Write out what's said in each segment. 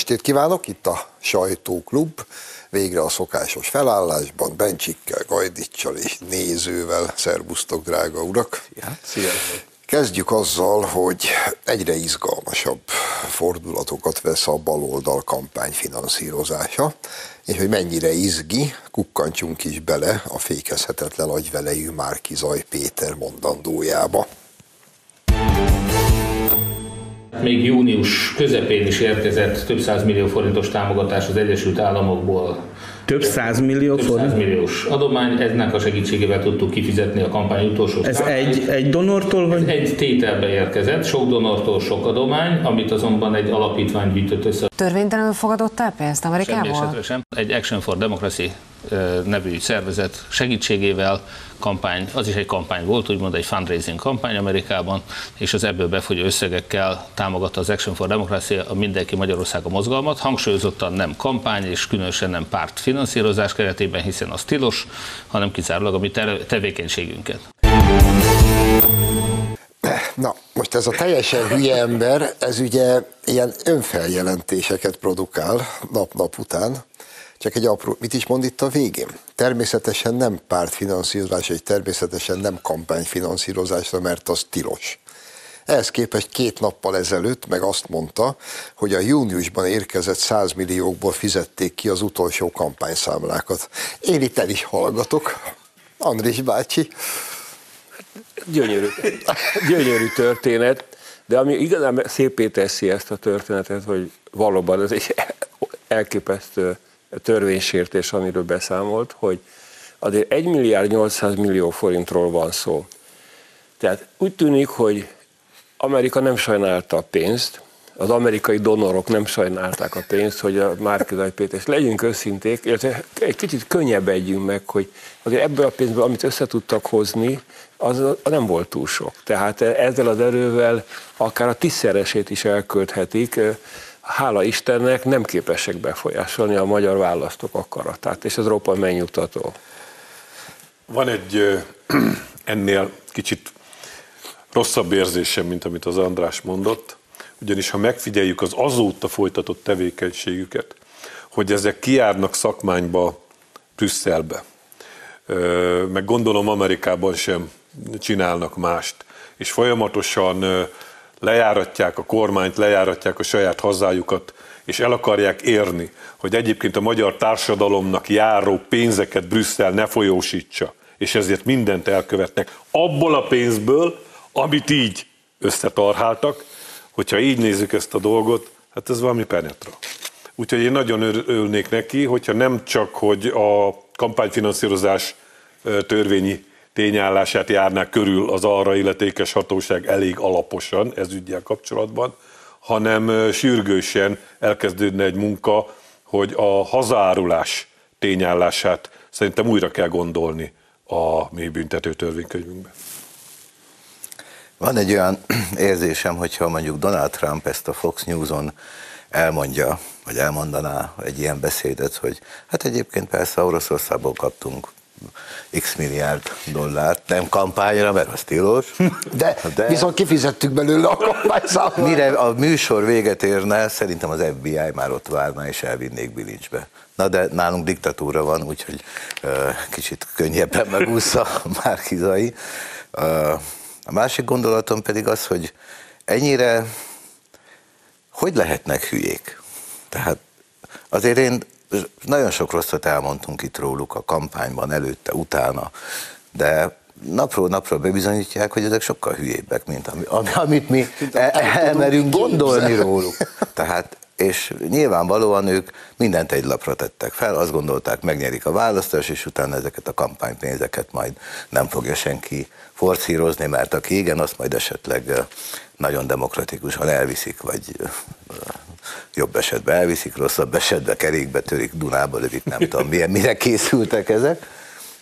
Estét kívánok, itt a Sajtóklub, végre a szokásos felállásban, Bencsikkel, Gajdicsal és nézővel. Szerbusztok, drága urak! Ja. Kezdjük azzal, hogy egyre izgalmasabb fordulatokat vesz a baloldal kampány finanszírozása, és hogy mennyire izgi, kukkantsunk is bele a fékezhetetlen agyvelejű Márki Zaj Péter mondandójába. Még június közepén is érkezett több millió forintos támogatás az Egyesült Államokból. Több millió több forint? milliós adomány, eznek a segítségével tudtuk kifizetni a kampány utolsó Ez egy, egy donortól, vagy? Egy tételbe érkezett, sok donortól sok adomány, amit azonban egy alapítvány gyűjtött össze. Törvénytelenül fogadott el pénzt Semmi Amerikából? esetre sem. Egy Action for Democracy nevű szervezet segítségével kampány, az is egy kampány volt, úgymond egy fundraising kampány Amerikában, és az ebből befogyó összegekkel támogatta az Action for Democracy a Mindenki Magyarország a mozgalmat, hangsúlyozottan nem kampány, és különösen nem párt finanszírozás keretében, hiszen az tilos, hanem kizárólag a mi tevékenységünket. Na, most ez a teljesen hülye ember, ez ugye ilyen önfeljelentéseket produkál nap-nap után, csak egy apró, mit is mond itt a végén? Természetesen nem pártfinanszírozás, és természetesen nem kampányfinanszírozásra, mert az tilos. Ehhez képest két nappal ezelőtt meg azt mondta, hogy a júniusban érkezett 100 milliókból fizették ki az utolsó kampányszámlákat. Én itt el is hallgatok. Andris bácsi. Gyönyörű, gyönyörű történet, de ami igazán szépé teszi ezt a történetet, hogy valóban ez egy elképesztő törvénysértés, amiről beszámolt, hogy azért 1 milliárd 800 millió forintról van szó. Tehát úgy tűnik, hogy Amerika nem sajnálta a pénzt, az amerikai donorok nem sajnálták a pénzt, hogy a Márkizaj Péter, és legyünk őszinték, illetve egy kicsit könnyebb együnk meg, hogy azért ebből a pénzből, amit össze tudtak hozni, az nem volt túl sok. Tehát ezzel az erővel akár a tízszeresét is elkölthetik, hála Istennek nem képesek befolyásolni a magyar választók akaratát, és ez roppant megnyugtató. Van egy ennél kicsit rosszabb érzésem, mint amit az András mondott, ugyanis ha megfigyeljük az azóta folytatott tevékenységüket, hogy ezek kiárnak szakmányba Brüsszelbe, meg gondolom Amerikában sem csinálnak mást, és folyamatosan lejáratják a kormányt, lejáratják a saját hazájukat, és el akarják érni, hogy egyébként a magyar társadalomnak járó pénzeket Brüsszel ne folyósítsa, és ezért mindent elkövetnek. Abból a pénzből, amit így összetarháltak, hogyha így nézzük ezt a dolgot, hát ez valami penetra. Úgyhogy én nagyon örülnék neki, hogyha nem csak, hogy a kampányfinanszírozás törvényi tényállását járná körül az arra illetékes hatóság elég alaposan ez ügyel kapcsolatban, hanem sürgősen elkezdődne egy munka, hogy a hazárulás tényállását szerintem újra kell gondolni a mi büntető törvénykönyvünkben. Van egy olyan érzésem, hogyha mondjuk Donald Trump ezt a Fox News-on elmondja, vagy elmondaná egy ilyen beszédet, hogy hát egyébként persze Oroszországból kaptunk x milliárd dollárt, nem kampányra, mert az tilos. De, de viszont kifizettük belőle a kampányszámlát. Mire a műsor véget érne, szerintem az FBI már ott várna és elvinnék bilincsbe. Na de nálunk diktatúra van, úgyhogy uh, kicsit könnyebben megúszza Márkizai. Uh, a másik gondolatom pedig az, hogy ennyire hogy lehetnek hülyék? Tehát azért én nagyon sok rosszat elmondtunk itt róluk a kampányban, előtte, utána, de napról napra bebizonyítják, hogy ezek sokkal hülyébbek, mint ami, amit mi elmerünk gondolni róluk. Tehát és nyilvánvalóan ők mindent egy lapra tettek fel, azt gondolták, megnyerik a választás, és utána ezeket a kampánypénzeket majd nem fogja senki forszírozni, mert aki igen, azt majd esetleg nagyon demokratikusan elviszik, vagy jobb esetben elviszik, rosszabb esetben kerékbe törik, Dunába lövik, nem tudom milyen, mire készültek ezek.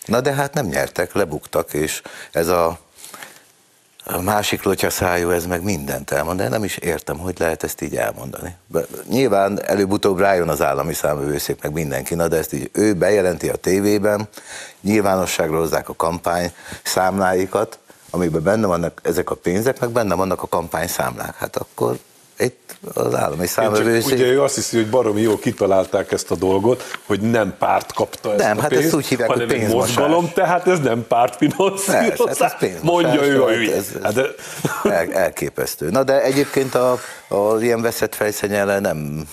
Na de hát nem nyertek, lebuktak, és ez a, a másik lotyaszájú, ez meg mindent elmond, de nem is értem, hogy lehet ezt így elmondani. Nyilván előbb-utóbb rájön az állami számövőszék, meg mindenki, na de ezt így ő bejelenti a tévében, nyilvánosságra hozzák a kampány számláikat, amiben benne vannak ezek a pénzek, meg benne vannak a kampány számlák. Hát akkor Itt az állami számövőszék. ugye ő azt hiszi, hogy baromi jól kitalálták ezt a dolgot, hogy nem párt kapta ezt Nem, a hát pénzt, ezt úgy hívják, hogy hanem pénzmosás. mozgalom, tehát ez nem pártfinanszírozás. Hát Mondja ő a hülye. ez- ez- Hát de, El, elképesztő. Na de egyébként a, az ilyen veszett fejszenyele nem,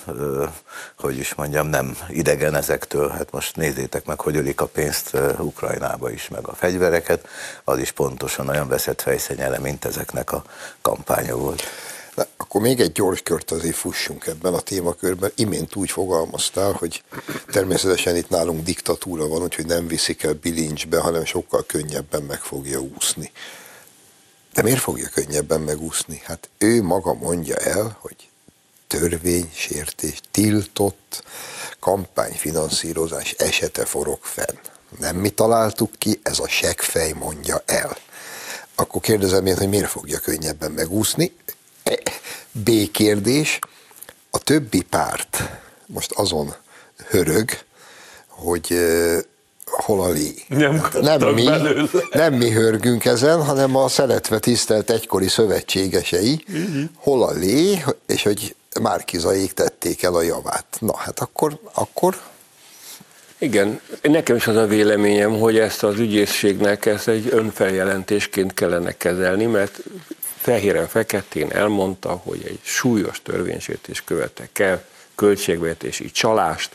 hogy is mondjam, nem idegen ezektől. Hát most nézzétek meg, hogy ölik a pénzt Ukrajnába is, meg a fegyvereket. Az is pontosan olyan veszett fejszenyele, mint ezeknek a kampánya volt. Na, akkor még egy gyors kört azért fussunk ebben a témakörben. Imént úgy fogalmaztál, hogy természetesen itt nálunk diktatúra van, úgyhogy nem viszik el bilincsbe, hanem sokkal könnyebben meg fogja úszni. De miért fogja könnyebben megúszni? Hát ő maga mondja el, hogy törvénysértés, tiltott kampányfinanszírozás esete forog fenn. Nem mi találtuk ki, ez a seggfej mondja el. Akkor kérdezem én, hogy miért fogja könnyebben megúszni? B kérdés, a többi párt most azon hörög, hogy eh, hol a lé. Nem Hát kaptak mi, belőle. nem mi hörgünk ezen, hanem a szeretve tisztelt egykori szövetségesei, hol a lé, és hogy Márkizaék tették el a javát. Na hát akkor, akkor Igen, nekem is az a véleményem, hogy ezt az ügyészségnek ezt egy önfeljelentésként kellene kezelni, mert fehéren feketén elmondta, hogy egy súlyos törvénysértés követek el, költségvetési csalást,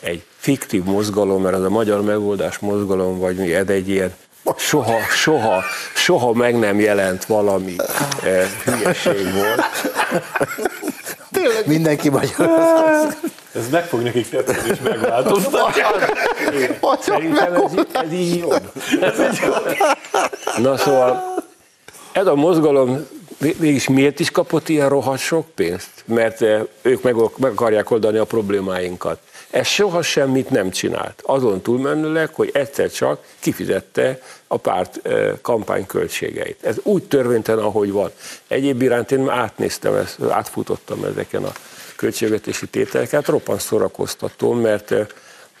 egy fiktív mozgalom, mert az a magyar megoldás mozgalom, vagy mi, ez egy ilyen soha, soha, soha meg nem jelent valami eh, hülyeség volt. Mindenki magyar. ez meg fog nekik tetszeni, és megváltoztatni. Szerintem ez, így- ez így jó. Na szóval, ez a mozgalom mé- mégis miért is kapott ilyen rohadt sok pénzt? Mert eh, ők meg, meg akarják oldani a problémáinkat. Ez soha semmit nem csinált. Azon túlmenőleg, hogy egyszer csak kifizette a párt eh, kampányköltségeit. Ez úgy törvénytelen, ahogy van. Egyéb iránt én átnéztem ezt, átfutottam ezeken a költségvetési tételeket, roppant szórakoztató, mert eh,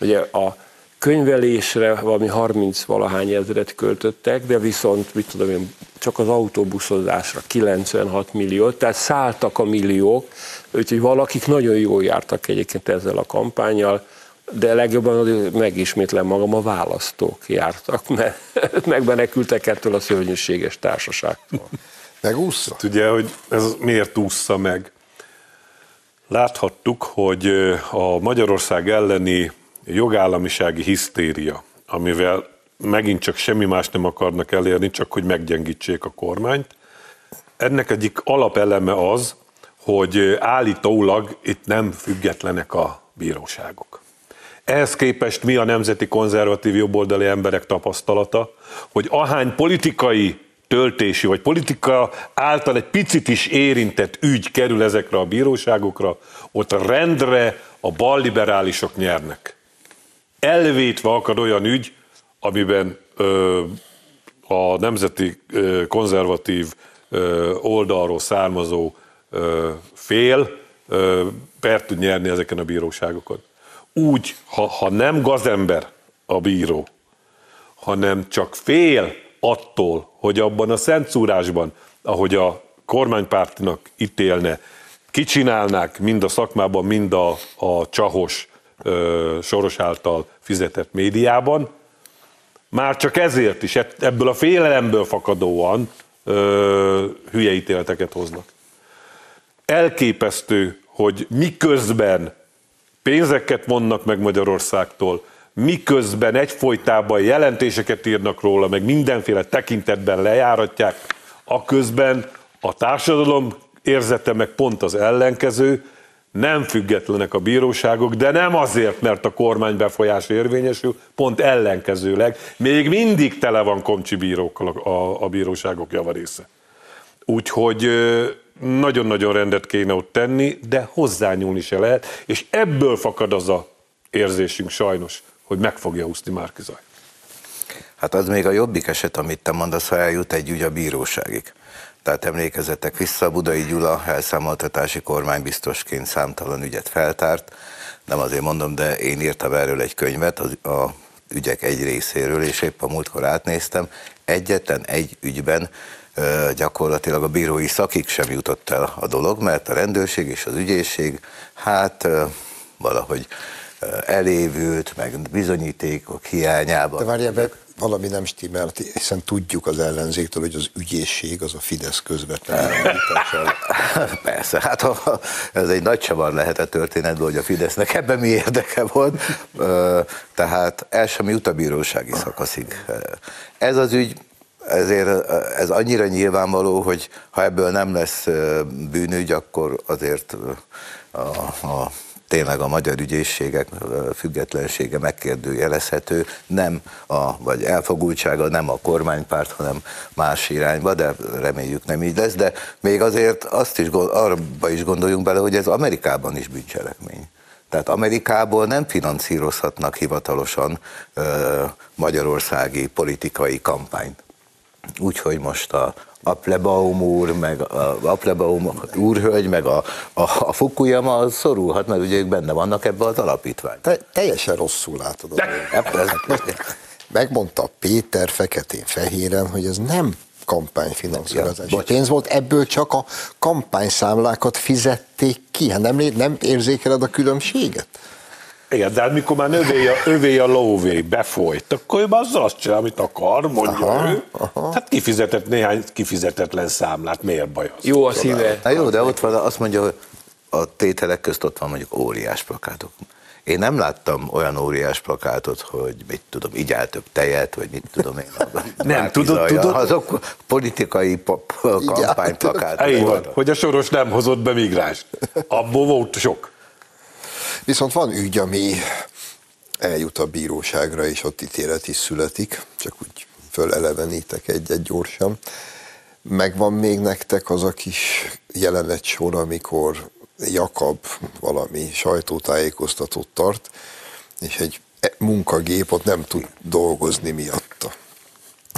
ugye a könyvelésre valami 30 valahány ezret költöttek, de viszont, mit tudom én, csak az autóbuszozásra 96 millió, tehát szálltak a milliók, úgyhogy valakik nagyon jól jártak egyébként ezzel a kampányjal, de legjobban megismétlem magam, a választók jártak, mert megmenekültek ettől a szörnyűséges társaságtól. megúszza? Ugye, hogy ez miért ússza meg? Láthattuk, hogy a Magyarország elleni jogállamisági hisztéria, amivel megint csak semmi más nem akarnak elérni, csak hogy meggyengítsék a kormányt. Ennek egyik alapeleme az, hogy állítólag itt nem függetlenek a bíróságok. Ehhez képest mi a nemzeti konzervatív jobboldali emberek tapasztalata, hogy ahány politikai töltési, vagy politika által egy picit is érintett ügy kerül ezekre a bíróságokra, ott rendre a balliberálisok nyernek. Elvétve akad olyan ügy, amiben a nemzeti konzervatív oldalról származó fél per tud nyerni ezeken a bíróságokon. Úgy, ha, ha nem gazember a bíró, hanem csak fél attól, hogy abban a szentszúrásban, ahogy a kormánypártinak ítélne, kicsinálnák mind a szakmában, mind a, a csahos ö, soros által fizetett médiában, már csak ezért is, ebb- ebből a félelemből fakadóan ö, hülye ítéleteket hoznak. Elképesztő, hogy miközben pénzeket vonnak meg Magyarországtól, miközben egyfolytában jelentéseket írnak róla, meg mindenféle tekintetben lejáratják, a közben a társadalom érzete meg pont az ellenkező, nem függetlenek a bíróságok, de nem azért, mert a kormány befolyás érvényesül, pont ellenkezőleg. Még mindig tele van komcsi bírókkal a, a, a bíróságok javarésze. Úgyhogy nagyon-nagyon rendet kéne ott tenni, de hozzányúlni se lehet, és ebből fakad az a érzésünk sajnos, hogy meg fogja úszni Márkizaj. Hát az még a jobbik eset, amit te mondasz, ha eljut egy ügy a bíróságig. Tehát emlékezetek vissza, Budai Gyula elszámoltatási kormánybiztosként számtalan ügyet feltárt. Nem azért mondom, de én írtam erről egy könyvet az, a ügyek egy részéről, és épp a múltkor átnéztem. Egyetlen egy ügyben gyakorlatilag a bírói szakig sem jutott el a dolog, mert a rendőrség és az ügyészség hát valahogy elévült, meg bizonyítékok hiányában. De várjál, valami nem stimmel, hiszen tudjuk az ellenzéktől, hogy az ügyészség az a Fidesz közvetlen. Persze, hát ha, ez egy nagy csavar lehet a történetből, hogy a Fidesznek ebben mi érdeke volt, tehát el sem jut a bírósági szakaszig. Ez az ügy, ezért ez annyira nyilvánvaló, hogy ha ebből nem lesz bűnügy, akkor azért a, a tényleg a magyar ügyészségek függetlensége megkérdőjelezhető, nem a, vagy elfogultsága nem a kormánypárt, hanem más irányba, de reméljük nem így lesz, de még azért azt is, arba is gondoljunk bele, hogy ez Amerikában is bűncselekmény. Tehát Amerikából nem finanszírozhatnak hivatalosan ö, magyarországi politikai kampányt. Úgyhogy most a Applebaum úr, meg a Applebaum úrhölgy, meg a, a, a Fukuyama szorulhat, mert ugye ők benne vannak ebbe az alapítvány. Te, teljesen rosszul látod. a dolgot. Megmondta Péter feketén-fehéren, hogy ez nem kampányfinanszírozási Ja, pénz volt, ebből csak a kampányszámlákat fizették ki. Hát nem, nem érzékeled a különbséget? Igen, de hát mikor már övé a, övé a lóvé befolyt, akkor ő már azzal azt csinál, amit akar, mondja Aha, ő. Hát kifizetett néhány kifizetetlen számlát, miért baj az? Jó a szíve. Na jó, de ott van, azt mondja, hogy a tételek közt ott van mondjuk óriás plakátok. Én nem láttam olyan óriás plakátot, hogy mit tudom, így áll több tejet, vagy mit tudom én. Nem, tudod, tudod? Azok politikai kampányplakátok. Így van, hogy a Soros nem hozott be migráns. Abból volt sok. Viszont van ügy, ami eljut a bíróságra, és ott ítélet is születik, csak úgy fölelevenítek egy-egy gyorsan. Megvan még nektek az a kis jelenet sor, amikor Jakab valami sajtótájékoztatót tart, és egy munkagép ott nem tud dolgozni miatta.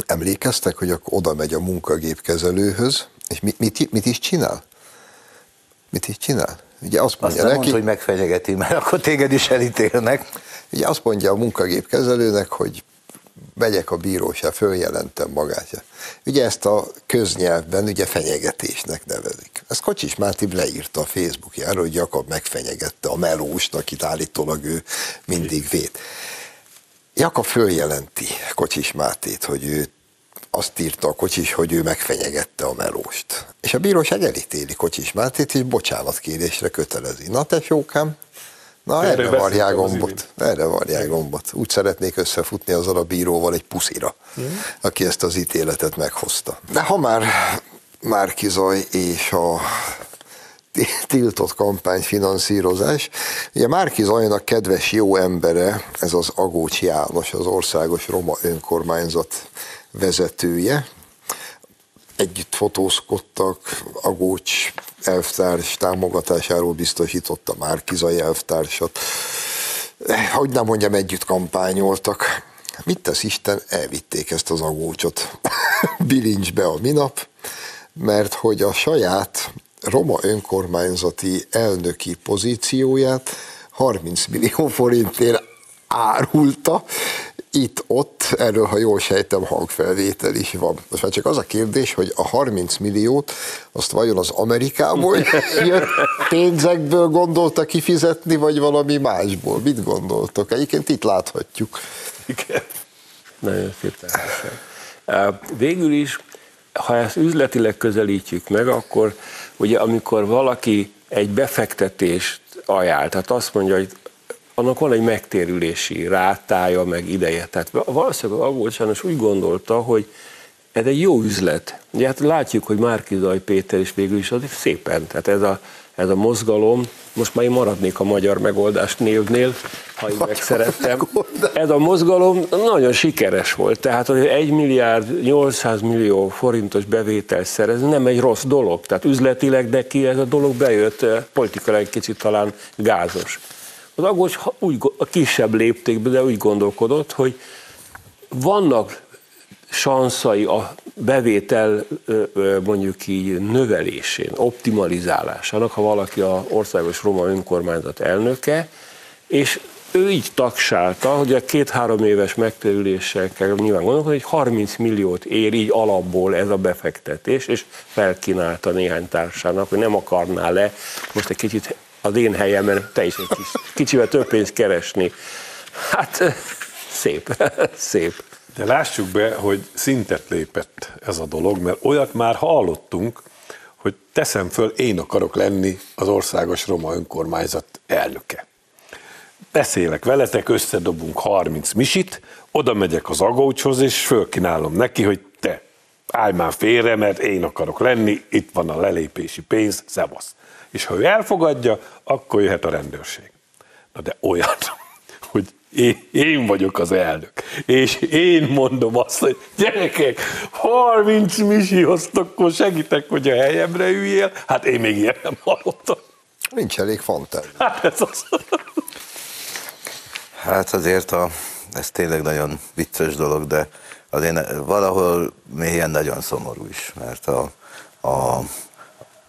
Emlékeztek, hogy akkor oda megy a munkagép kezelőhöz, és mit, mit, mit is csinál? Mit is csinál? Ugye azt Azt mondja nem neki, hogy megfenyegeti, mert akkor téged is elítélnek. Ugye azt mondja a munkagép kezelőnek, hogy megyek a bíróság, följelentem magát. Ugye ezt a köznyelvben ugye fenyegetésnek nevezik. Ezt Kocsis Máté leírta a Facebookjára, hogy Jakab megfenyegette a melóst, akit állítólag ő mindig véd. Jakab följelenti Kocsis Mátét, hogy ő azt írta a Kocsis, hogy ő megfenyegette a melóst. És a bíróság elítéli Kocsis Mátét, és bocsánatkérésre kötelezi. Na tesókám, na Erre erre, varjál gombot. Erre varjál gombot. Úgy szeretnék összefutni azzal a bíróval egy puszira, aki ezt az ítéletet meghozta. De ha már Márki Zaj és a tiltott kampányfinanszírozás. Ugye Márki Zajnak kedves jó embere, ez az Agócs János, az országos roma önkormányzat vezetője. Együtt fotózkodtak, Agócs elvtárs támogatásáról biztosította Márki Zaj elvtársat. Hogy nem mondjam, együtt kampányoltak. Mit tesz Isten? Elvitték ezt az agócsot bilincsbe a minap, mert hogy a saját roma önkormányzati elnöki pozícióját 30 millió forintért árulta, itt-ott, erről, ha jól sejtem, hangfelvétel is van. Most már csak az a kérdés, hogy a 30 milliót, azt vajon az Amerikából jött pénzekből gondolta kifizetni, vagy valami másból? Mit gondoltok? Egyébként itt láthatjuk. Igen. Nagyon szép társaság. Á, Végül is, ha ezt üzletileg közelítjük meg, akkor ugye amikor valaki egy befektetést ajánl, tehát azt mondja, hogy annak van egy megtérülési rátája, meg ideje. Tehát valószínűleg Agócs János úgy gondolta, hogy ez egy jó üzlet. Ugye hát látjuk, hogy Márkizaj Péter is végül is az szépen, tehát ez a, ez a mozgalom, most már én maradnék a magyar megoldás névnél, ha én megszerettem. Ez a mozgalom nagyon sikeres volt, tehát hogy 1 milliárd 800 millió forintos bevétel szerezni nem egy rossz dolog. Tehát üzletileg neki ez a dolog bejött, eh, politikailag egy kicsit talán gázos. Az ha- úgy, a kisebb léptékben, de úgy gondolkodott, hogy vannak sanszai a bevétel mondjuk így növelésén, optimalizálásának, ha valaki a országos roma önkormányzat elnöke, és ő így taksálta, hogy a két-három éves megterüléssel kell nyilván gondolni, hogy 30 milliót ér így alapból ez a befektetés, és felkínálta néhány társának, hogy nem akarná le most egy kicsit az én helyemen te is egy kis, kicsivel több pénzt keresni. Hát szép, szép. De lássuk be, hogy szintet lépett ez a dolog, mert olyat már hallottunk, hogy teszem föl, én akarok lenni az országos roma önkormányzat elnöke. Beszélek veletek, összedobunk 30 misit, oda megyek az agócshoz, és fölkínálom neki, hogy te állj már félre, mert én akarok lenni, itt van a lelépési pénz, szevasz. És ha ő elfogadja, akkor jöhet a rendőrség. Na de olyan, hogy én, én vagyok az elnök, és én mondom azt, hogy gyerekek, 30 misi hoztok, akkor segítek, hogy a helyemre üljél. Hát én még ilyen nem hallottam. Nincs elég fantázia. Hát ez az. Hát azért a, ez tényleg nagyon vicces dolog, de azért valahol mélyen nagyon szomorú is, mert a, a,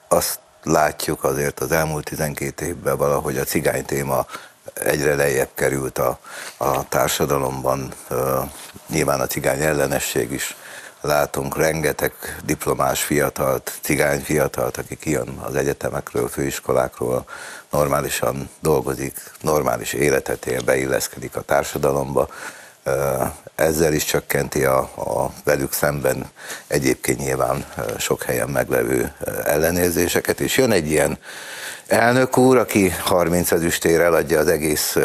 azt látjuk azért az elmúlt 12 évben valahogy a cigány téma egyre lejjebb került a, a társadalomban. Nyilván a cigány ellenesség is látunk rengeteg diplomás fiatalt, cigány fiatalt, aki kijön az egyetemekről, főiskolákról, normálisan dolgozik, normális életet él, beilleszkedik a társadalomba. Ezzel is csökkenti a, a velük szemben egyébként nyilván sok helyen meglevő ellenérzéseket, és jön egy ilyen elnök úr, aki 30 ezüstér eladja az egész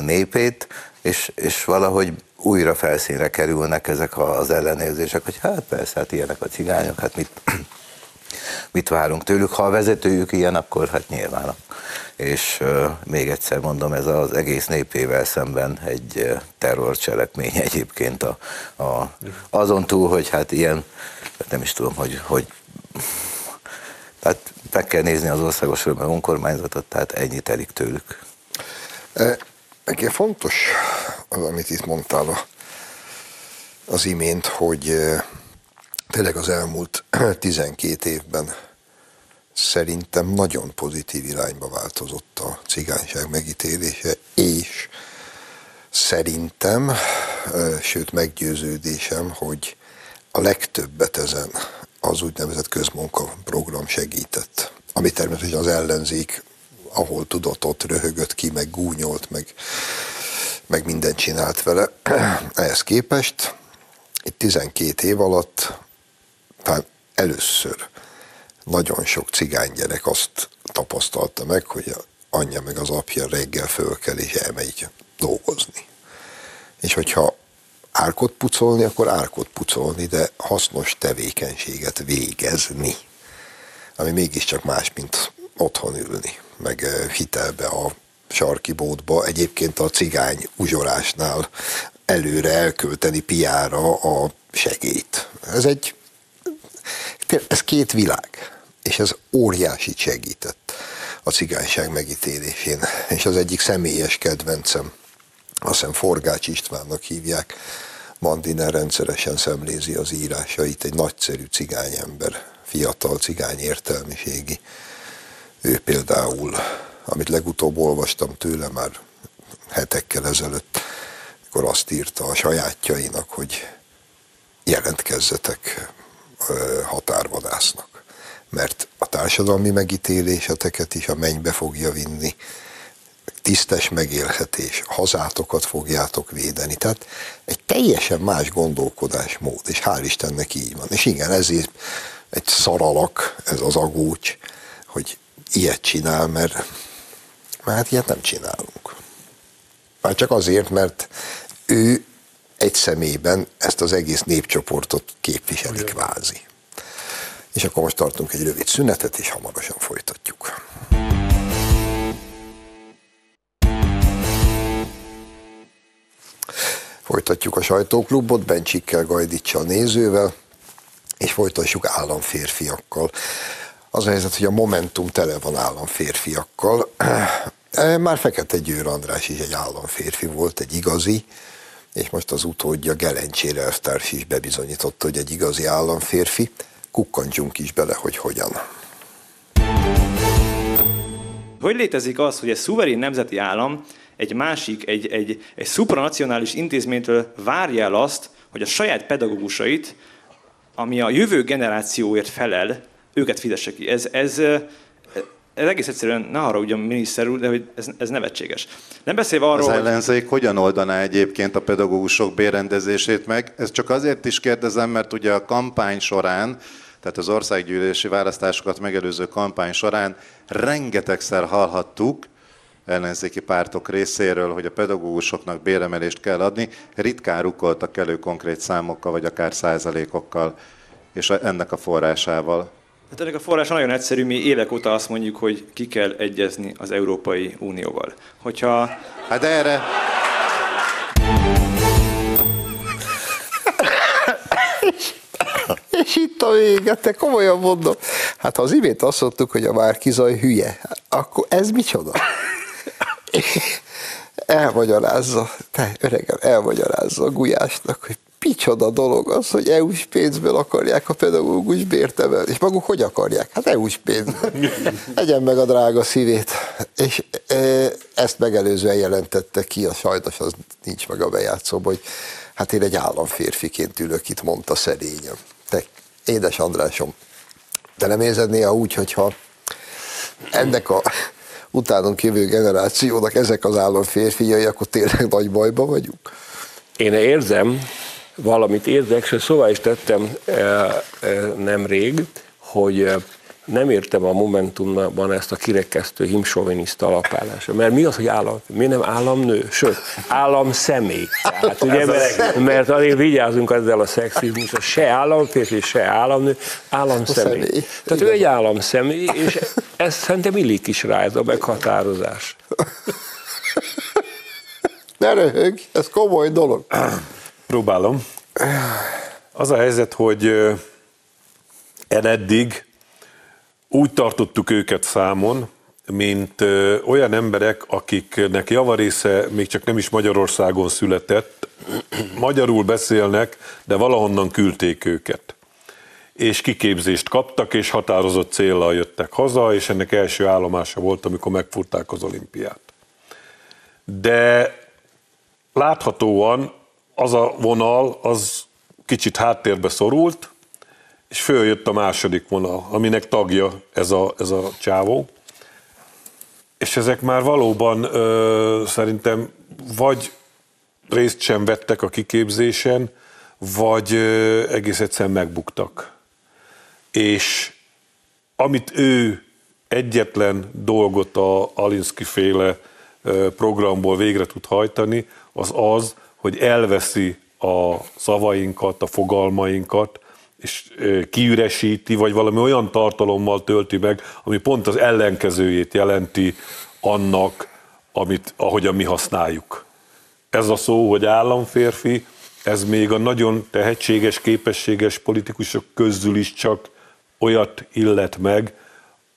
népét, és, és valahogy újra felszínre kerülnek ezek az ellenérzések, hogy hát persze, hát ilyenek a cigányok, hát mit, mit várunk tőlük. Ha a vezetőjük ilyen, akkor hát nyilván. És még egyszer mondom, ez az egész népével szemben egy terrorcselekmény egyébként a, a, azon túl, hogy hát ilyen, hát nem is tudom, hogy, hogy tehát meg kell nézni az országos önkormányzatot, tehát ennyit telik tőlük. Meg fontos az, amit itt mondtál az imént, hogy tényleg az elmúlt 12 évben szerintem nagyon pozitív irányba változott a cigányság megítélése, és szerintem, sőt meggyőződésem, hogy a legtöbbet ezen az úgynevezett közmunka program segített, ami természetesen az ellenzék, ahol tudott, ott röhögött ki, meg gúnyolt, meg, meg mindent csinált vele. Ehhez képest itt 12 év alatt talán először nagyon sok cigány gyerek azt tapasztalta meg, hogy a anyja meg az apja reggel fölkel és elmegy dolgozni. És hogyha árkot pucolni, akkor árkot pucolni, de hasznos tevékenységet végezni, ami mégiscsak más, mint otthon ülni, meg hitelbe a sarki bótba. Egyébként a cigány uzsorásnál előre elkölteni piára a segét. Ez egy, ez két világ, és ez óriási segített a cigányság megítélésén, és az egyik személyes kedvencem azt hiszem Forgács Istvánnak hívják, Mandiner rendszeresen szemlézi az írásait, egy nagyszerű cigányember, fiatal cigány értelmiségi. Ő például, amit legutóbb olvastam tőle már hetekkel ezelőtt, akkor azt írta a sajátjainak, hogy jelentkezzetek határvadásznak, mert a társadalmi megítéléseteket is a mennybe fogja vinni, tisztes megélhetés, hazátokat fogjátok védeni. Tehát egy teljesen más gondolkodásmód, és hál' Istennek így van. És igen, ezért egy szaralak, ez az agócs, hogy ilyet csinál, mert, mert hát ilyet nem csinálunk. Már csak azért, mert ő egy személyben ezt az egész népcsoportot képviseli kvázi. És akkor most tartunk egy rövid szünetet, és hamarosan folytatjuk. Folytatjuk a sajtóklubot, Bencsikkel, Gajdicsa nézővel, és folytassuk államférfiakkal. Az a helyzet, hogy a Momentum tele van államférfiakkal. Már Fekete Győr András is egy államférfi volt, egy igazi, és most az utódja Gelencsére elvtárs is bebizonyította, hogy egy igazi államférfi. Kukkantsunk is bele, hogy hogyan. Hogy létezik az, hogy egy szuverén nemzeti állam egy másik, egy, egy, egy supranacionális intézménytől várja el azt, hogy a saját pedagógusait, ami a jövő generációért felel, őket fizesse ki. Ez, ez, ez egész egyszerűen, ne arra ugyan miniszter úr, de hogy ez, ez nevetséges. Nem beszélve arról, Az ellenzék hogyan oldaná egyébként a pedagógusok bérrendezését meg? Ez csak azért is kérdezem, mert ugye a kampány során, tehát az országgyűlési választásokat megelőző kampány során rengetegszer hallhattuk, ellenzéki pártok részéről, hogy a pedagógusoknak béremelést kell adni, ritkán rukoltak elő konkrét számokkal, vagy akár százalékokkal, és ennek a forrásával. Hát ennek a forrása nagyon egyszerű, mi évek óta azt mondjuk, hogy ki kell egyezni az Európai Unióval. Hogyha... Hát erre... És itt a vége, te komolyan mondom. Hát ha az imént azt mondtuk, hogy a Márkizaj hülye, akkor ez micsoda? elmagyarázza, te öregem, elmagyarázza a gulyásnak, hogy micsoda dolog az, hogy EU-s pénzből akarják a pedagógus bért emelni. És maguk hogy akarják? Hát EU-s pénzből. Legyen meg a drága szívét. És e, ezt megelőzően jelentette ki, a sajnos az nincs meg a bejátszóban, hogy hát én egy államférfiként ülök itt, mondta szerényem. Te, édes Andrásom, te nem érzed néha úgy, hogyha ennek a utánunk jövő generációnak ezek az államférfiai, akkor tényleg nagy bajban vagyunk? Én érzem, valamit érzek, és szóval is tettem e, e, nemrég, hogy e, nem értem a Momentumban ezt a kirekesztő himsoviniszta alapállása. Mert mi az, hogy állam? Mi nem államnő? Sőt, állam személy. Tehát, ugye, mert, mert azért vigyázunk ezzel a szexizmusra, se államférfi, se államnő, államszemély. Személy. Tehát ő egy államszemély, és ez szerintem illik is rá ez a meghatározás. Ne röhög, ez komoly dolog. Próbálom. Az a helyzet, hogy eddig úgy tartottuk őket számon, mint olyan emberek, akiknek javarésze még csak nem is Magyarországon született, magyarul beszélnek, de valahonnan küldték őket. És kiképzést kaptak, és határozott célral jöttek haza, és ennek első állomása volt, amikor megfurták az olimpiát. De láthatóan az a vonal, az kicsit háttérbe szorult, és följött a második vonal, aminek tagja ez a, ez a csávó. És ezek már valóban ö, szerintem vagy részt sem vettek a kiképzésen, vagy ö, egész egyszerűen megbuktak. És amit ő egyetlen dolgot a Alinsky féle programból végre tud hajtani, az az, hogy elveszi a szavainkat, a fogalmainkat, és kiüresíti, vagy valami olyan tartalommal tölti meg, ami pont az ellenkezőjét jelenti annak, amit, ahogyan mi használjuk. Ez a szó, hogy államférfi, ez még a nagyon tehetséges, képességes politikusok közül is csak olyat illet meg,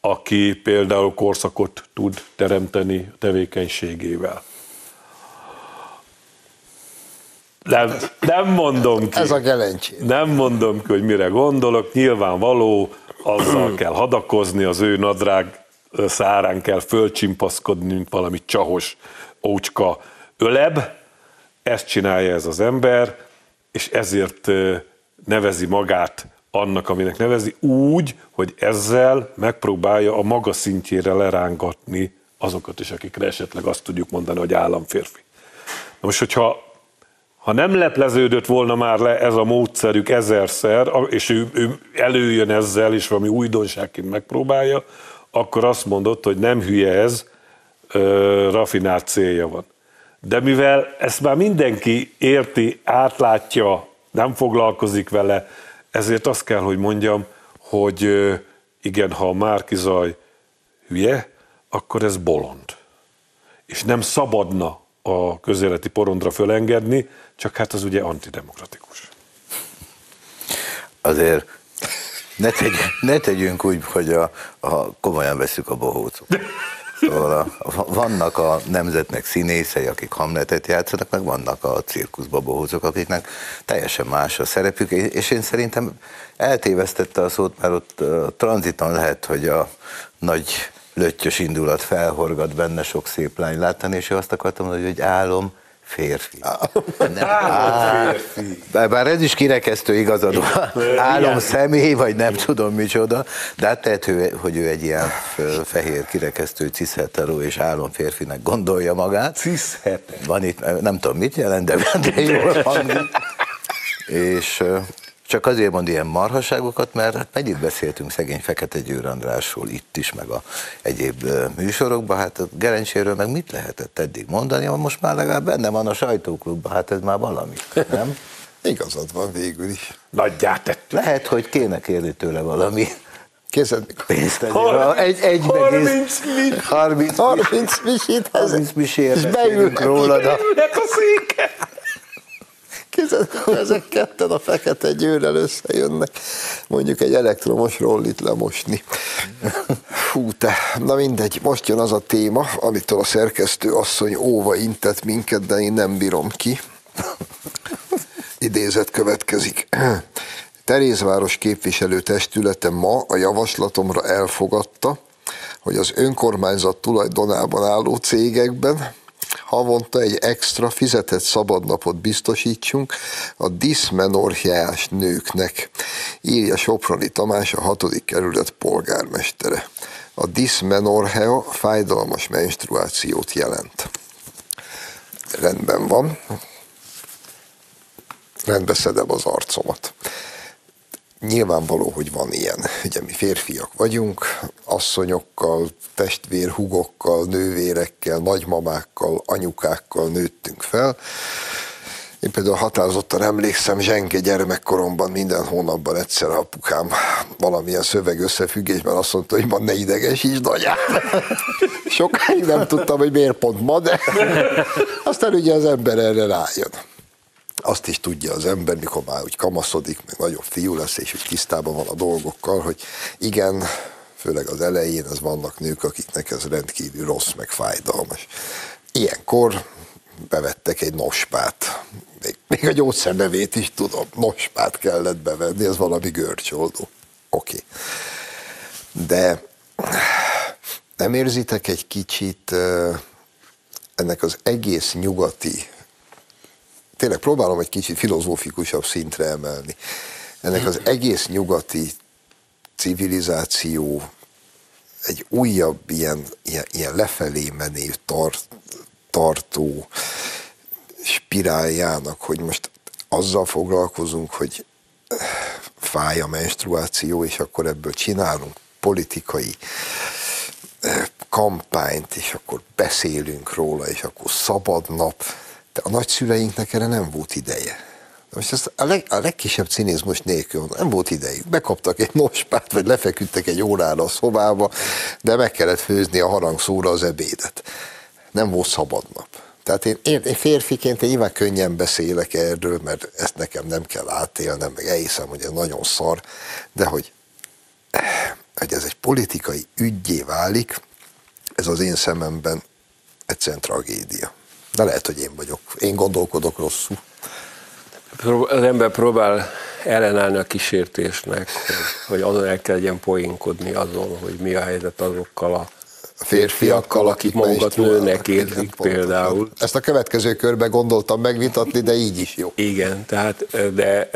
aki például korszakot tud teremteni tevékenységével. Nem, nem mondom ki. Ez a gelencsé. Nem mondom ki, hogy mire gondolok. Nyilvánvaló, azzal kell hadakozni, az ő nadrág szárán kell fölcsimpaszkodni, mint valami csahos ócska öleb. Ezt csinálja ez az ember, és ezért nevezi magát annak, aminek nevezi, úgy, hogy ezzel megpróbálja a maga szintjére lerángatni azokat is, akikre esetleg azt tudjuk mondani, hogy államférfi. Na most, hogyha ha nem lepleződött volna már le ez a módszerük ezerszer, és ő, ő előjön ezzel, és valami újdonságként megpróbálja, akkor azt mondott, hogy nem hülye ez, ö, rafinált célja van. De mivel ezt már mindenki érti, átlátja, nem foglalkozik vele, ezért azt kell, hogy mondjam, hogy igen, ha a Márkizaj hülye, akkor ez bolond. És nem szabadna a közéleti porondra fölengedni, csak hát az ugye antidemokratikus. Azért ne, tegy, ne tegyünk úgy, hogy a, a, komolyan veszük a bohócot. Szóval a, vannak a nemzetnek színészei, akik Hamletet játszanak, meg vannak a cirkuszba akiknek teljesen más a szerepük, és én szerintem eltévesztette a szót, mert ott a tranziton lehet, hogy a nagy löttyös indulat felhorgat benne sok szép lány látni, és ő azt akartam hogy álom férfi. Nem, álom férfi. Bár, ez is kirekesztő igazad van. Álom személy, vagy nem tudom micsoda, de hát lehet, hogy ő egy ilyen fehér kirekesztő cishetero és álom férfinek gondolja magát. Cishetero. Van itt, nem tudom mit jelent, de, de jól hangzik. És csak azért mond ilyen marhaságokat, mert hát mennyit beszéltünk szegény Fekete Győr Andrásról itt is, meg a egyéb műsorokban, hát a Gerencséről meg mit lehetett eddig mondani, most már legalább benne van a sajtóklubban, hát ez már valami, nem? Igazad van végül is. Nagyját tettük. Lehet, hogy kéne kérni tőle valami Kézed pénzt ezért. Egy, egy 30 mit? 30 30 misit, 30 misért és beülnek, rólad. a- a széken. Kézed, ezek ketten a fekete győrrel összejönnek, mondjuk egy elektromos rollit lemosni. Fú, te, na mindegy, most jön az a téma, amitől a szerkesztő asszony óva intett minket, de én nem bírom ki. Idézet következik. Terézváros képviselőtestülete ma a javaslatomra elfogadta, hogy az önkormányzat tulajdonában álló cégekben havonta egy extra fizetett szabadnapot biztosítsunk a diszmenorhiás nőknek, írja Soproni Tamás, a hatodik kerület polgármestere. A diszmenorhea fájdalmas menstruációt jelent. Rendben van. Rendbe szedem az arcomat nyilvánvaló, hogy van ilyen. Ugye mi férfiak vagyunk, asszonyokkal, testvérhugokkal, nővérekkel, nagymamákkal, anyukákkal nőttünk fel. Én például határozottan emlékszem, zsenke gyermekkoromban minden hónapban egyszer apukám valamilyen szöveg összefüggésben azt mondta, hogy ma ne idegesítsd anyát. Sokáig nem tudtam, hogy miért pont ma, de aztán ugye az ember erre rájön azt is tudja az ember, mikor már úgy kamaszodik, meg nagyobb fiú lesz, és úgy tisztában van a dolgokkal, hogy igen, főleg az elején, az vannak nők, akiknek ez rendkívül rossz, meg fájdalmas. Ilyenkor bevettek egy nospát. Még, még a gyógyszernevét is tudom, nospát kellett bevenni, ez valami görcsoldó. Oké. Okay. De nem érzitek egy kicsit ennek az egész nyugati tényleg próbálom egy kicsit filozófikusabb szintre emelni. Ennek az egész nyugati civilizáció egy újabb ilyen, ilyen, ilyen lefelé menő tart, tartó spiráljának, hogy most azzal foglalkozunk, hogy fáj a menstruáció, és akkor ebből csinálunk politikai eh, kampányt, és akkor beszélünk róla, és akkor szabad nap, de a nagyszüleinknek erre nem volt ideje. Most ezt a, leg, a legkisebb cinizmus nélkül nem volt idejük. Bekaptak egy nospát, vagy lefeküdtek egy órára a szobába, de meg kellett főzni a harangszóra az ebédet. Nem volt szabad nap. Tehát én, én, én férfiként én nyilván könnyen beszélek erről, mert ezt nekem nem kell átélnem, meg elhiszem, hogy ez nagyon szar, de hogy, hogy ez egy politikai ügyé válik, ez az én szememben egyszerűen tragédia. De lehet, hogy én vagyok. Én gondolkodok rosszul. Az ember próbál ellenállni a kísértésnek, hogy, azon el kell poénkodni azon, hogy mi a helyzet azokkal a férfiakkal, akik magukat nőnek érzik például. Ezt a következő körbe gondoltam megvitatni, de így is jó. Igen, tehát, de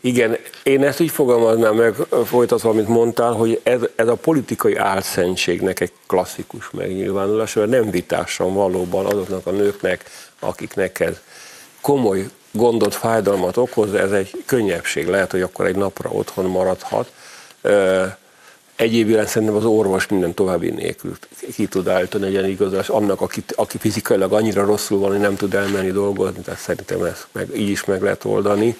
igen, én ezt úgy fogalmaznám meg, folytatva, amit mondtál, hogy ez, ez a politikai álszentségnek egy klasszikus megnyilvánulás, mert nem vitásan valóban azoknak a nőknek, akiknek ez komoly gondot, fájdalmat okoz, ez egy könnyebbség. Lehet, hogy akkor egy napra otthon maradhat, Egyéb iránt szerintem az orvos minden további nélkül ki tud állítani egy ilyen annak, aki, aki fizikailag annyira rosszul van, hogy nem tud elmenni dolgozni, tehát szerintem ezt meg, így is meg lehet oldani.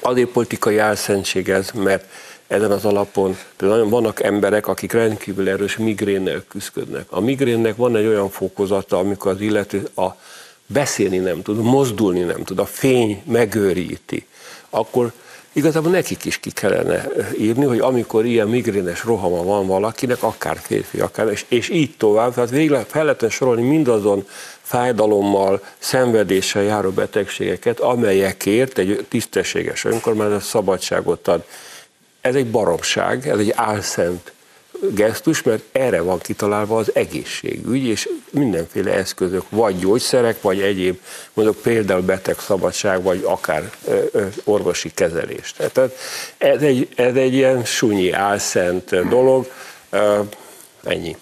Azért politikai álszentség ez, mert ezen az alapon például vannak emberek, akik rendkívül erős migrénnel küzdködnek. A migrénnek van egy olyan fokozata, amikor az illető a beszélni nem tud, mozdulni nem tud, a fény megőríti, akkor igazából nekik is ki kellene írni, hogy amikor ilyen migrénes rohama van valakinek, akár férfi, akár, és, és így tovább, tehát végre fel lehetne sorolni mindazon fájdalommal, szenvedéssel járó betegségeket, amelyekért egy tisztességes önkormányzat szabadságot ad. Ez egy baromság, ez egy álszent gesztus, mert erre van kitalálva az egészségügy, és mindenféle eszközök, vagy gyógyszerek, vagy egyéb, mondok például betegszabadság, vagy akár ö, ö, orvosi kezelés. Tehát ez egy, ez egy ilyen sunyi, álszent dolog, ö, ennyi.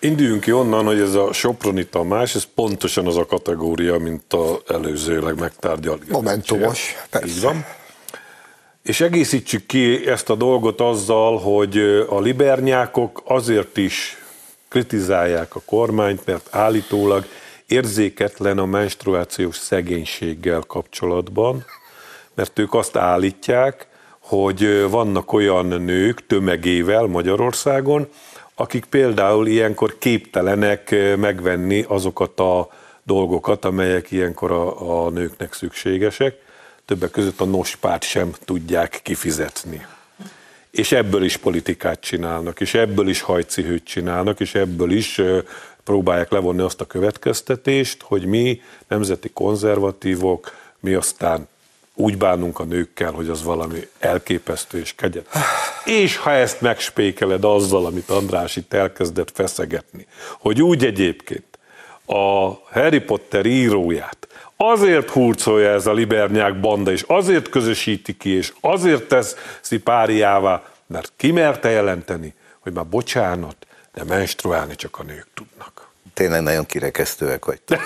Induljunk ki onnan, hogy ez a Soproni Tamás, ez pontosan az a kategória, mint a előzőleg megtárgyalt. Momentumos, persze. Így van. És egészítsük ki ezt a dolgot azzal, hogy a libernyákok azért is kritizálják a kormányt, mert állítólag érzéketlen a menstruációs szegénységgel kapcsolatban, mert ők azt állítják, hogy vannak olyan nők tömegével Magyarországon, akik például ilyenkor képtelenek megvenni azokat a dolgokat, amelyek ilyenkor a, a nőknek szükségesek. Többek között a nospát sem tudják kifizetni. És ebből is politikát csinálnak, és ebből is hajcihőt csinálnak, és ebből is próbálják levonni azt a következtetést, hogy mi nemzeti konzervatívok, mi aztán úgy bánunk a nőkkel, hogy az valami elképesztő és kegyet. És ha ezt megspékeled azzal, amit András itt elkezdett feszegetni, hogy úgy egyébként a Harry Potter íróját azért hurcolja ez a libernyák banda, és azért közösíti ki, és azért teszi páriává, mert kimerte jelenteni, hogy már bocsánat, de menstruálni csak a nők tudnak. Tényleg nagyon kirekesztőek vagytok.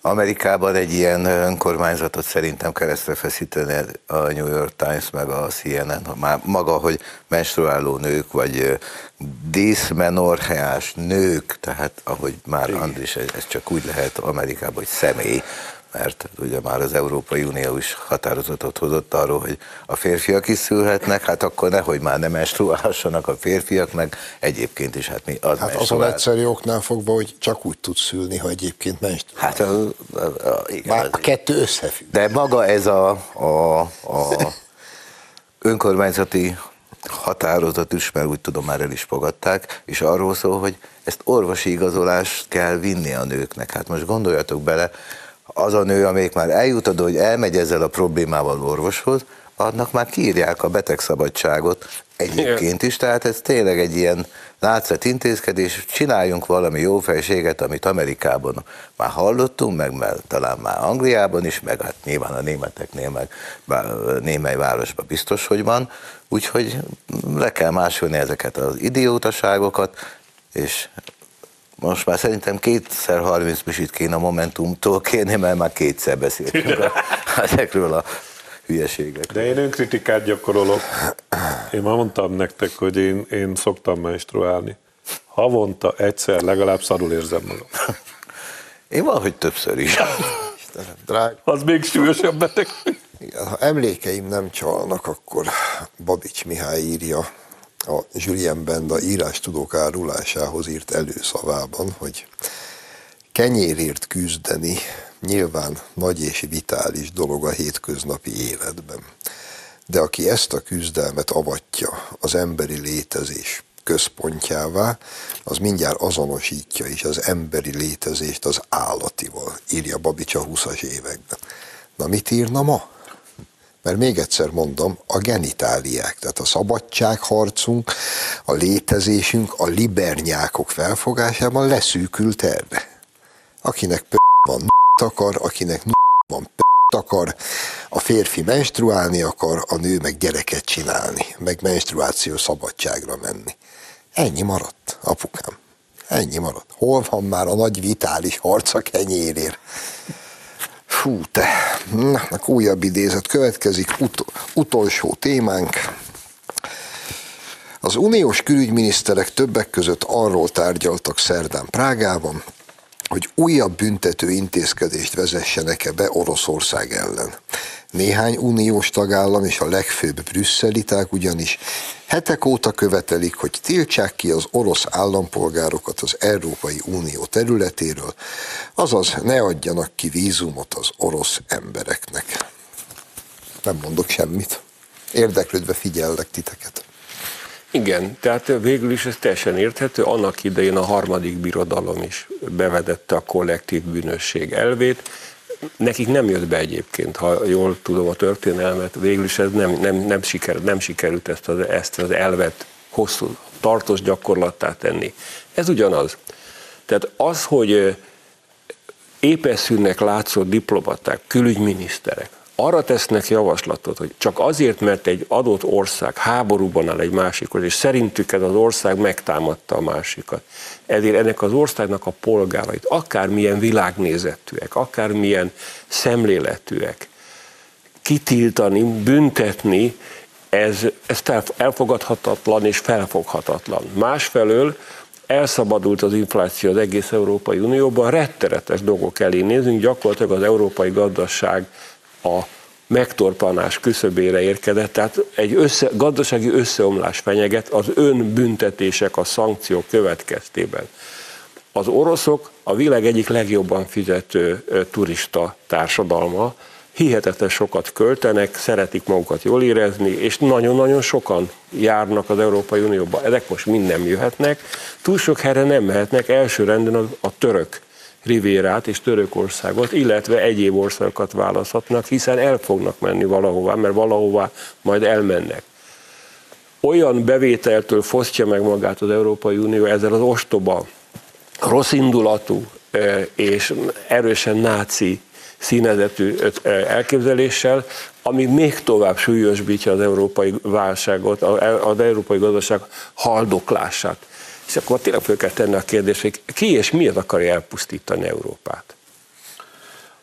Amerikában egy ilyen önkormányzatot szerintem keresztre feszíteni a New York Times meg a CNN, már maga, hogy menstruáló nők, vagy díszmenorheás nők, tehát ahogy már Andris, ez csak úgy lehet Amerikában, hogy személy, mert ugye már az Európai Unió is határozatot hozott arról, hogy a férfiak is szülhetnek, hát akkor nehogy már nem menstruálhassanak a férfiak, meg egyébként is, hát mi az Hát azon egyszerű oknál fogva, hogy csak úgy tud szülni, ha egyébként menstruál. Hát a, a, a, igen, Már a kettő összefügg. De maga ez a, a, a önkormányzati határozat is, mert úgy tudom már el is fogadták, és arról szól, hogy ezt orvosi igazolást kell vinni a nőknek. Hát most gondoljatok bele, az a nő, amelyik már eljut oda, hogy elmegy ezzel a problémával orvoshoz, annak már kiírják a betegszabadságot egyébként is, tehát ez tényleg egy ilyen látszat intézkedés, csináljunk valami jó fejséget, amit Amerikában már hallottunk, meg mert talán már Angliában is, meg hát nyilván a németeknél, meg némely városban biztos, hogy van, úgyhogy le kell másolni ezeket az idiótaságokat, és most már szerintem kétszer 30 misit kéne a Momentumtól kérni, mert már kétszer beszéltünk a, ezekről a hülyeségek. De én önkritikát gyakorolok. Én már mondtam nektek, hogy én, én szoktam menstruálni. Havonta egyszer legalább szarul érzem magam. Én valahogy többször is. Istenem, drág. Az még súlyosabb beteg. Igen, ha emlékeim nem csalnak, akkor Babics Mihály írja a Julien Benda írás tudók árulásához írt előszavában, hogy kenyérért küzdeni nyilván nagy és vitális dolog a hétköznapi életben. De aki ezt a küzdelmet avatja az emberi létezés központjává, az mindjárt azonosítja is az emberi létezést az állatival, írja Babics a 20-as években. Na mit írna ma? Mert még egyszer mondom, a genitáliák, tehát a szabadságharcunk, a létezésünk, a libernyákok felfogásában leszűkült erre. Akinek p van akar, akinek van p akar, a férfi menstruálni akar, a nő meg gyereket csinálni, meg menstruáció szabadságra menni. Ennyi maradt, apukám. Ennyi maradt. Hol van már a nagy vitális harc a kenyérért? Fú, te. Na, újabb idézet következik, ut- utolsó témánk. Az uniós külügyminiszterek többek között arról tárgyaltak szerdán Prágában, hogy újabb büntető intézkedést vezessenek-e be Oroszország ellen. Néhány uniós tagállam és a legfőbb brüsszeliták ugyanis hetek óta követelik, hogy tiltsák ki az orosz állampolgárokat az Európai Unió területéről, azaz ne adjanak ki vízumot az orosz embereknek. Nem mondok semmit. Érdeklődve figyellek titeket. Igen, tehát végül is ez teljesen érthető. Annak idején a harmadik birodalom is bevedette a kollektív bűnösség elvét. Nekik nem jött be egyébként, ha jól tudom a történelmet, végül is ez nem, nem, nem, siker, nem sikerült ezt az, ezt az elvet hosszú tartós gyakorlattá tenni. Ez ugyanaz. Tehát az, hogy épeszűnek látszó diplomaták, külügyminiszterek arra tesznek javaslatot, hogy csak azért, mert egy adott ország háborúban áll egy másikhoz, és szerintük ez az ország megtámadta a másikat. Ezért ennek az országnak a polgárait, akármilyen világnézetűek, akármilyen szemléletűek, kitiltani, büntetni, ez, ez elfogadhatatlan és felfoghatatlan. Másfelől elszabadult az infláció az egész Európai Unióban, retteretes dolgok elé nézünk, gyakorlatilag az európai gazdaság a megtorpanás küszöbére érkezett, tehát egy össze, gazdasági összeomlás fenyeget az önbüntetések, a szankciók következtében. Az oroszok a világ egyik legjobban fizető turista társadalma, hihetetlen sokat költenek, szeretik magukat jól érezni, és nagyon-nagyon sokan járnak az Európai Unióba. Ezek most mind nem jöhetnek, túl sok helyre nem mehetnek, elsőrendben a, a török Rivérát és Törökországot, illetve egyéb országokat választhatnak, hiszen el fognak menni valahová, mert valahová majd elmennek. Olyan bevételtől fosztja meg magát az Európai Unió ezzel az ostoba, rossz indulatú és erősen náci színezetű elképzeléssel, ami még tovább súlyosbítja az európai válságot, az európai gazdaság haldoklását. És akkor tényleg fel kell tenni a kérdést, hogy ki és miért akarja elpusztítani Európát?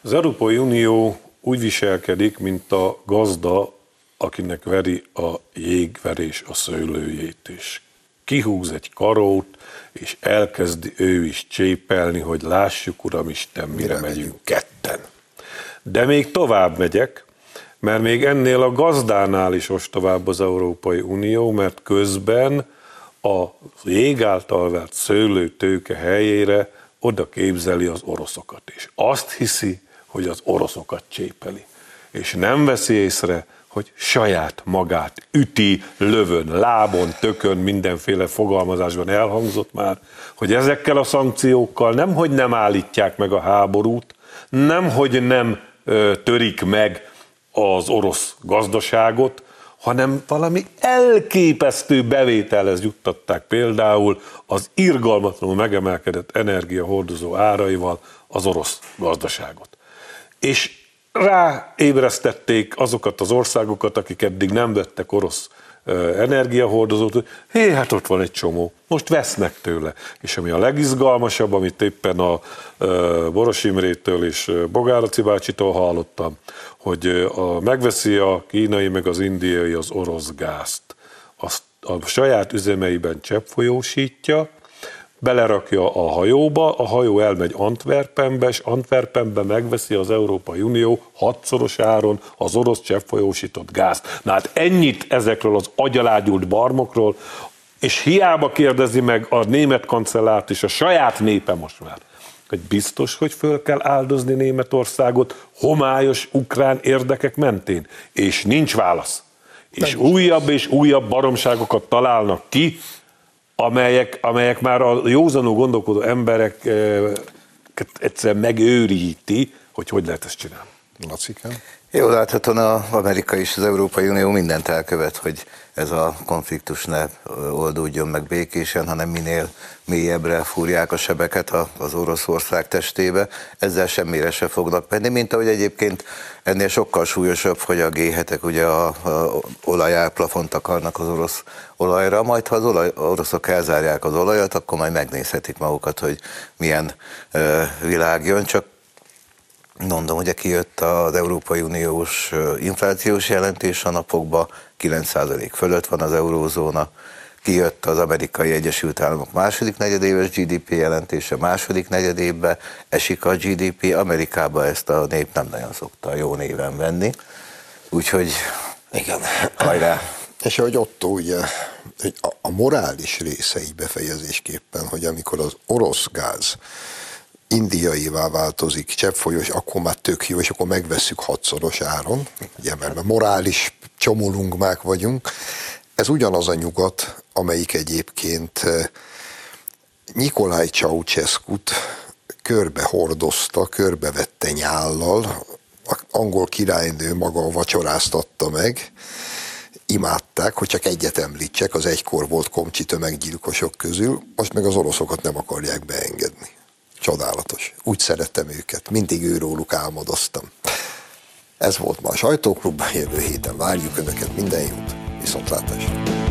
Az Európai Unió úgy viselkedik, mint a gazda, akinek veri a jégverés a szőlőjét, és kihúz egy karót, és elkezdi ő is csépelni, hogy lássuk, Uram Isten, mire, mire megyünk ketten. De még tovább megyek, mert még ennél a gazdánál is tovább az Európai Unió, mert közben a jég által vert szőlőtőke helyére oda képzeli az oroszokat, és azt hiszi, hogy az oroszokat csépeli. És nem veszi észre, hogy saját magát üti, lövön, lábon, tökön, mindenféle fogalmazásban elhangzott már, hogy ezekkel a szankciókkal nem, hogy nem állítják meg a háborút, nem, hogy nem ö, törik meg az orosz gazdaságot, hanem valami elképesztő bevételhez juttatták például az irgalmatlanul megemelkedett energiahordozó áraival az orosz gazdaságot. És ráébresztették azokat az országokat, akik eddig nem vettek orosz energiahordozót, hé, hát ott van egy csomó, most vesznek tőle. És ami a legizgalmasabb, amit éppen a Boros Imrétől és Bogáraci bácsitól hallottam, hogy a, megveszi a kínai meg az indiai az orosz gázt. Azt a saját üzemeiben cseppfolyósítja, belerakja a hajóba, a hajó elmegy Antwerpenbe, és Antwerpenbe megveszi az Európai Unió hatszoros áron az orosz cseppfolyósított gázt. Na hát ennyit ezekről az agyalágyult barmokról, és hiába kérdezi meg a német kancellárt és a saját népe most már, hogy biztos, hogy föl kell áldozni Németországot homályos ukrán érdekek mentén. És nincs válasz. És újabb és újabb baromságokat találnak ki, amelyek, amelyek már a józanul gondolkodó emberek egyszer megőríti, hogy hogy lehet ezt csinálni. Lacikám? Jó, láthatóan az Amerika és az Európai Unió mindent elkövet, hogy ez a konfliktus ne oldódjon meg békésen, hanem minél mélyebbre fúrják a sebeket az Oroszország testébe. Ezzel semmire se fognak menni, mint ahogy egyébként ennél sokkal súlyosabb, hogy a G7-ek ugye a, a olajárplafont akarnak az orosz olajra, majd ha az olaj, oroszok elzárják az olajat, akkor majd megnézhetik magukat, hogy milyen ö, világ jön, csak Mondom, hogy kijött az Európai Uniós inflációs jelentés a napokban, 9% fölött van az eurózóna, kijött az amerikai Egyesült Államok második negyedéves GDP jelentése, második negyedévben esik a GDP, Amerikában ezt a nép nem nagyon szokta jó néven venni, úgyhogy igen, hajrá! És ahogy Otto ugye, a, a morális része így befejezésképpen, hogy amikor az orosz gáz indiaivá változik cseppfolyós, akkor már tök jó, és akkor megveszük hatszoros áron, ugye, mert morális csomolungmák vagyunk. Ez ugyanaz a nyugat, amelyik egyébként eh, Nikolaj Ceausescu-t körbe hordozta, körbevette nyállal, a angol királynő maga vacsoráztatta meg, imádták, hogy csak egyet említsek, az egykor volt komcsi tömeggyilkosok közül, most meg az oroszokat nem akarják beengedni. Csodálatos. Úgy szerettem őket. Mindig őróluk álmodoztam. Ez volt ma a sajtóklubban, jövő héten várjuk Önöket, minden jót, viszontlátásra!